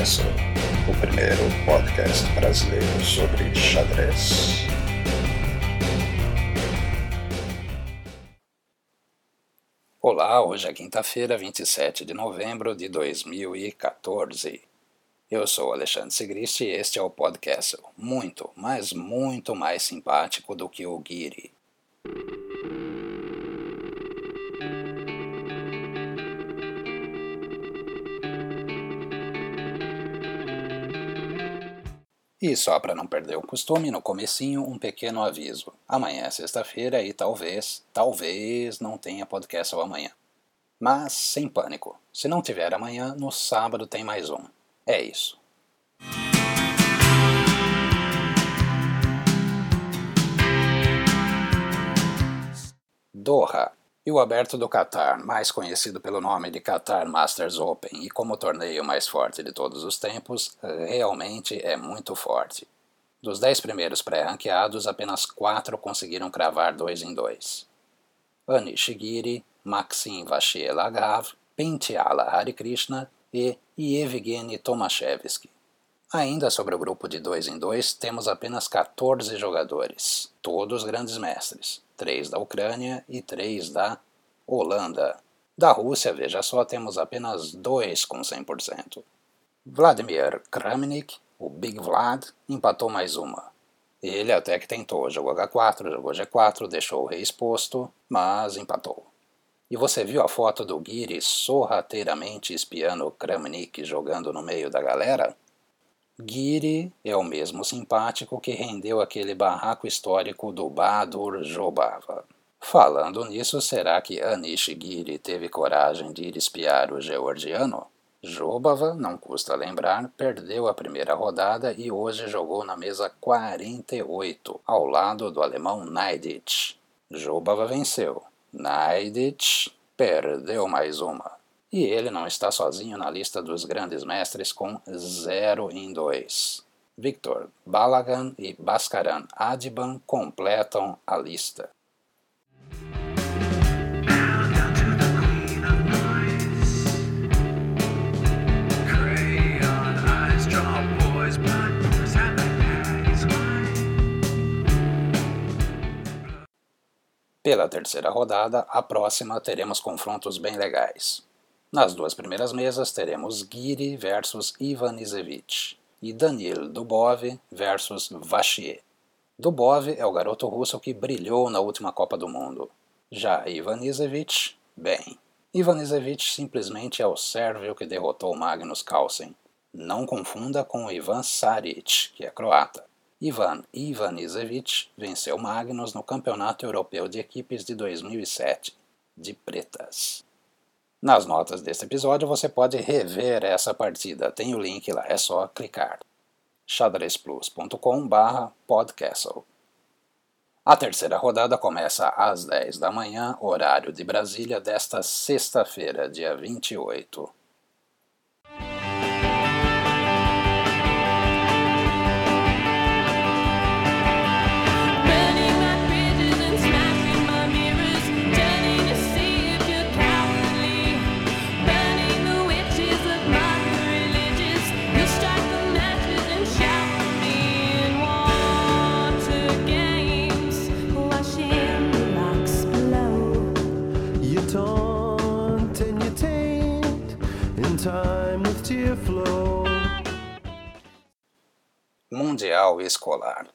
O primeiro podcast brasileiro sobre xadrez. Olá, hoje é quinta-feira, 27 de novembro de 2014. Eu sou Alexandre Sigrist e este é o podcast muito, mas muito mais simpático do que o Guiri. E só para não perder o costume, no comecinho um pequeno aviso. Amanhã é sexta-feira e talvez, talvez não tenha podcast ao amanhã. Mas sem pânico. Se não tiver amanhã, no sábado tem mais um. É isso. E o Aberto do Qatar, mais conhecido pelo nome de Qatar Masters Open e como o torneio mais forte de todos os tempos, realmente é muito forte. Dos dez primeiros pré-ranqueados, apenas quatro conseguiram cravar dois em dois. Anish Giri, Maxim Vachier-Lagrave, Penteala Harikrishna e Yevgeny Tomaszewski. Ainda sobre o grupo de dois em dois, temos apenas 14 jogadores, todos grandes mestres três da Ucrânia e três da Holanda. Da Rússia, veja só, temos apenas dois com 100%. Vladimir Kramnik, o Big Vlad, empatou mais uma. Ele até que tentou, jogou H4, jogou G4, deixou o rei exposto, mas empatou. E você viu a foto do Guiri sorrateiramente espiando Kramnik jogando no meio da galera? Giri é o mesmo simpático que rendeu aquele barraco histórico do Badur Jobava. Falando nisso, será que Anish Giri teve coragem de ir espiar o georgiano? Jobava, não custa lembrar, perdeu a primeira rodada e hoje jogou na mesa 48, ao lado do alemão Naiditch. Jobava venceu. Naiditch perdeu mais uma. E ele não está sozinho na lista dos grandes mestres com 0 em 2. Victor Balagan e Bhaskaran Adiban completam a lista. Pela terceira rodada, a próxima teremos confrontos bem legais. Nas duas primeiras mesas teremos Giri versus Ivan Izevich e Danil Dubov versus Vachier. Dubov é o garoto russo que brilhou na última Copa do Mundo. Já Ivan Izevich, bem. Ivan Izevich simplesmente é o sérvio que derrotou Magnus Carlsen. Não confunda com Ivan Saric, que é croata. Ivan Ivanisevic venceu Magnus no Campeonato Europeu de Equipes de 2007, de pretas. Nas notas deste episódio você pode rever essa partida, tem o link lá, é só clicar. xadrezplus.com podcastle. A terceira rodada começa às 10 da manhã, horário de Brasília, desta sexta-feira, dia 28. Mundial Escolar.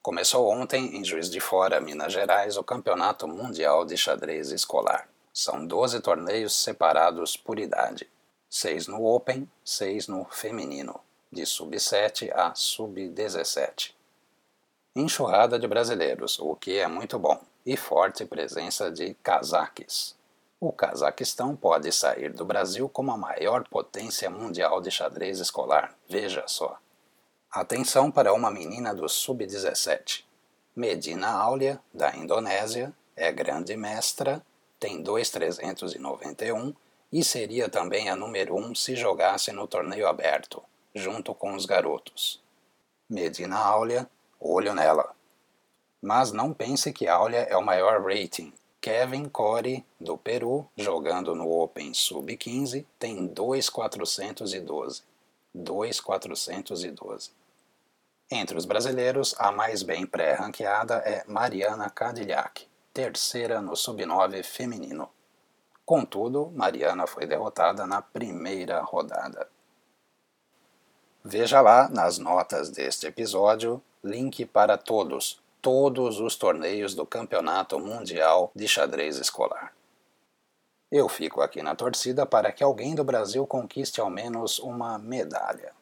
Começou ontem em Juiz de Fora, Minas Gerais, o Campeonato Mundial de Xadrez Escolar. São 12 torneios separados por idade: 6 no Open, 6 no Feminino, de sub-7 a sub-17. Enxurrada de brasileiros, o que é muito bom, e forte presença de cazaques. O Cazaquistão pode sair do Brasil como a maior potência mundial de xadrez escolar, veja só. Atenção para uma menina do Sub-17. Medina Áurea, da Indonésia, é grande mestra, tem 2,391 e seria também a número 1 se jogasse no torneio aberto, junto com os garotos. Medina Áurea, olho nela. Mas não pense que Áurea é o maior rating. Kevin Corey, do Peru, jogando no Open Sub-15, tem 2,412. 2,412. Entre os brasileiros, a mais bem pré-ranqueada é Mariana Cadillac, terceira no sub-9 feminino. Contudo, Mariana foi derrotada na primeira rodada. Veja lá nas notas deste episódio link para todos, todos os torneios do Campeonato Mundial de Xadrez Escolar. Eu fico aqui na torcida para que alguém do Brasil conquiste ao menos uma medalha.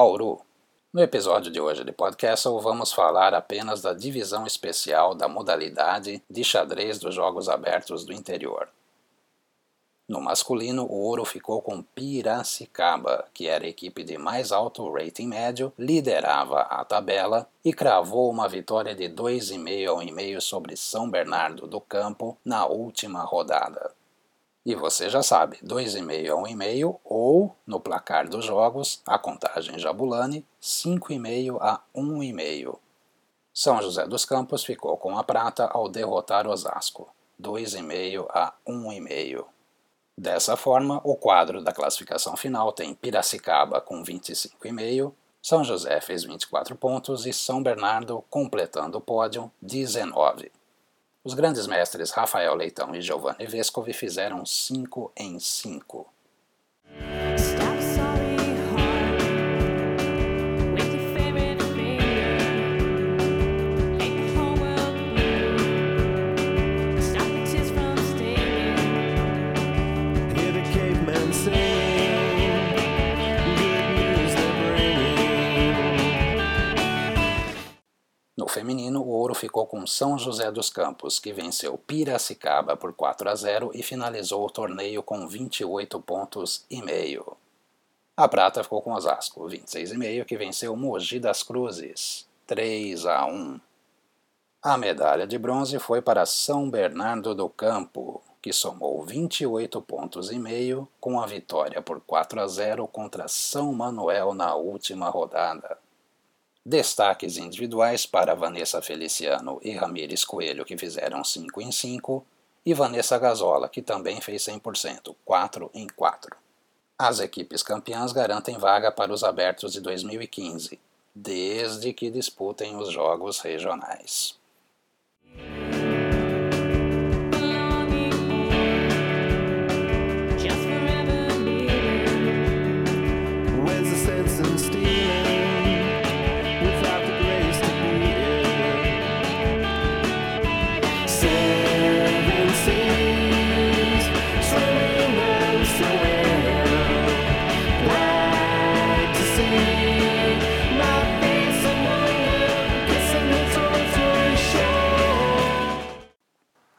Bauru. No episódio de hoje de podcast, vamos falar apenas da divisão especial da modalidade de xadrez dos Jogos Abertos do Interior. No masculino, o ouro ficou com Piracicaba, que era a equipe de mais alto rating médio, liderava a tabela e cravou uma vitória de 2,5 a 1,5 sobre São Bernardo do Campo na última rodada. E você já sabe, 2,5 a 1,5 ou, no placar dos jogos, a contagem Jabulani, 5,5 a 1,5. São José dos Campos ficou com a prata ao derrotar Osasco, 2,5 a 1,5. Dessa forma, o quadro da classificação final tem Piracicaba com 25,5, São José fez 24 pontos e São Bernardo, completando o pódio, 19. Os grandes mestres Rafael Leitão e Giovanni Vescovi fizeram 5 em 5. feminino, o ouro ficou com São José dos Campos, que venceu Piracicaba por 4 a 0 e finalizou o torneio com 28 pontos e meio. A prata ficou com Osasco, 26,5, que venceu Mogi das Cruzes, 3 a 1. A medalha de bronze foi para São Bernardo do Campo, que somou 28 pontos e meio com a vitória por 4 a 0 contra São Manuel na última rodada. Destaques individuais para Vanessa Feliciano e Ramires Coelho, que fizeram 5 em 5, e Vanessa Gazola, que também fez 100%, 4 em 4. As equipes campeãs garantem vaga para os abertos de 2015, desde que disputem os jogos regionais.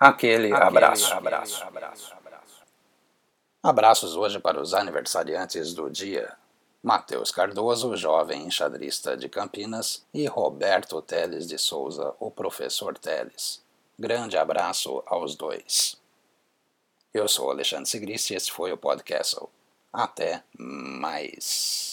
Aquele, Aquele abraço. abraço. abraço. Abraços hoje para os aniversariantes do dia. Matheus Cardoso, jovem enxadrista de Campinas, e Roberto Teles de Souza, o professor Teles. Grande abraço aos dois. Eu sou Alexandre Sigrist e esse foi o podcast. Até mais.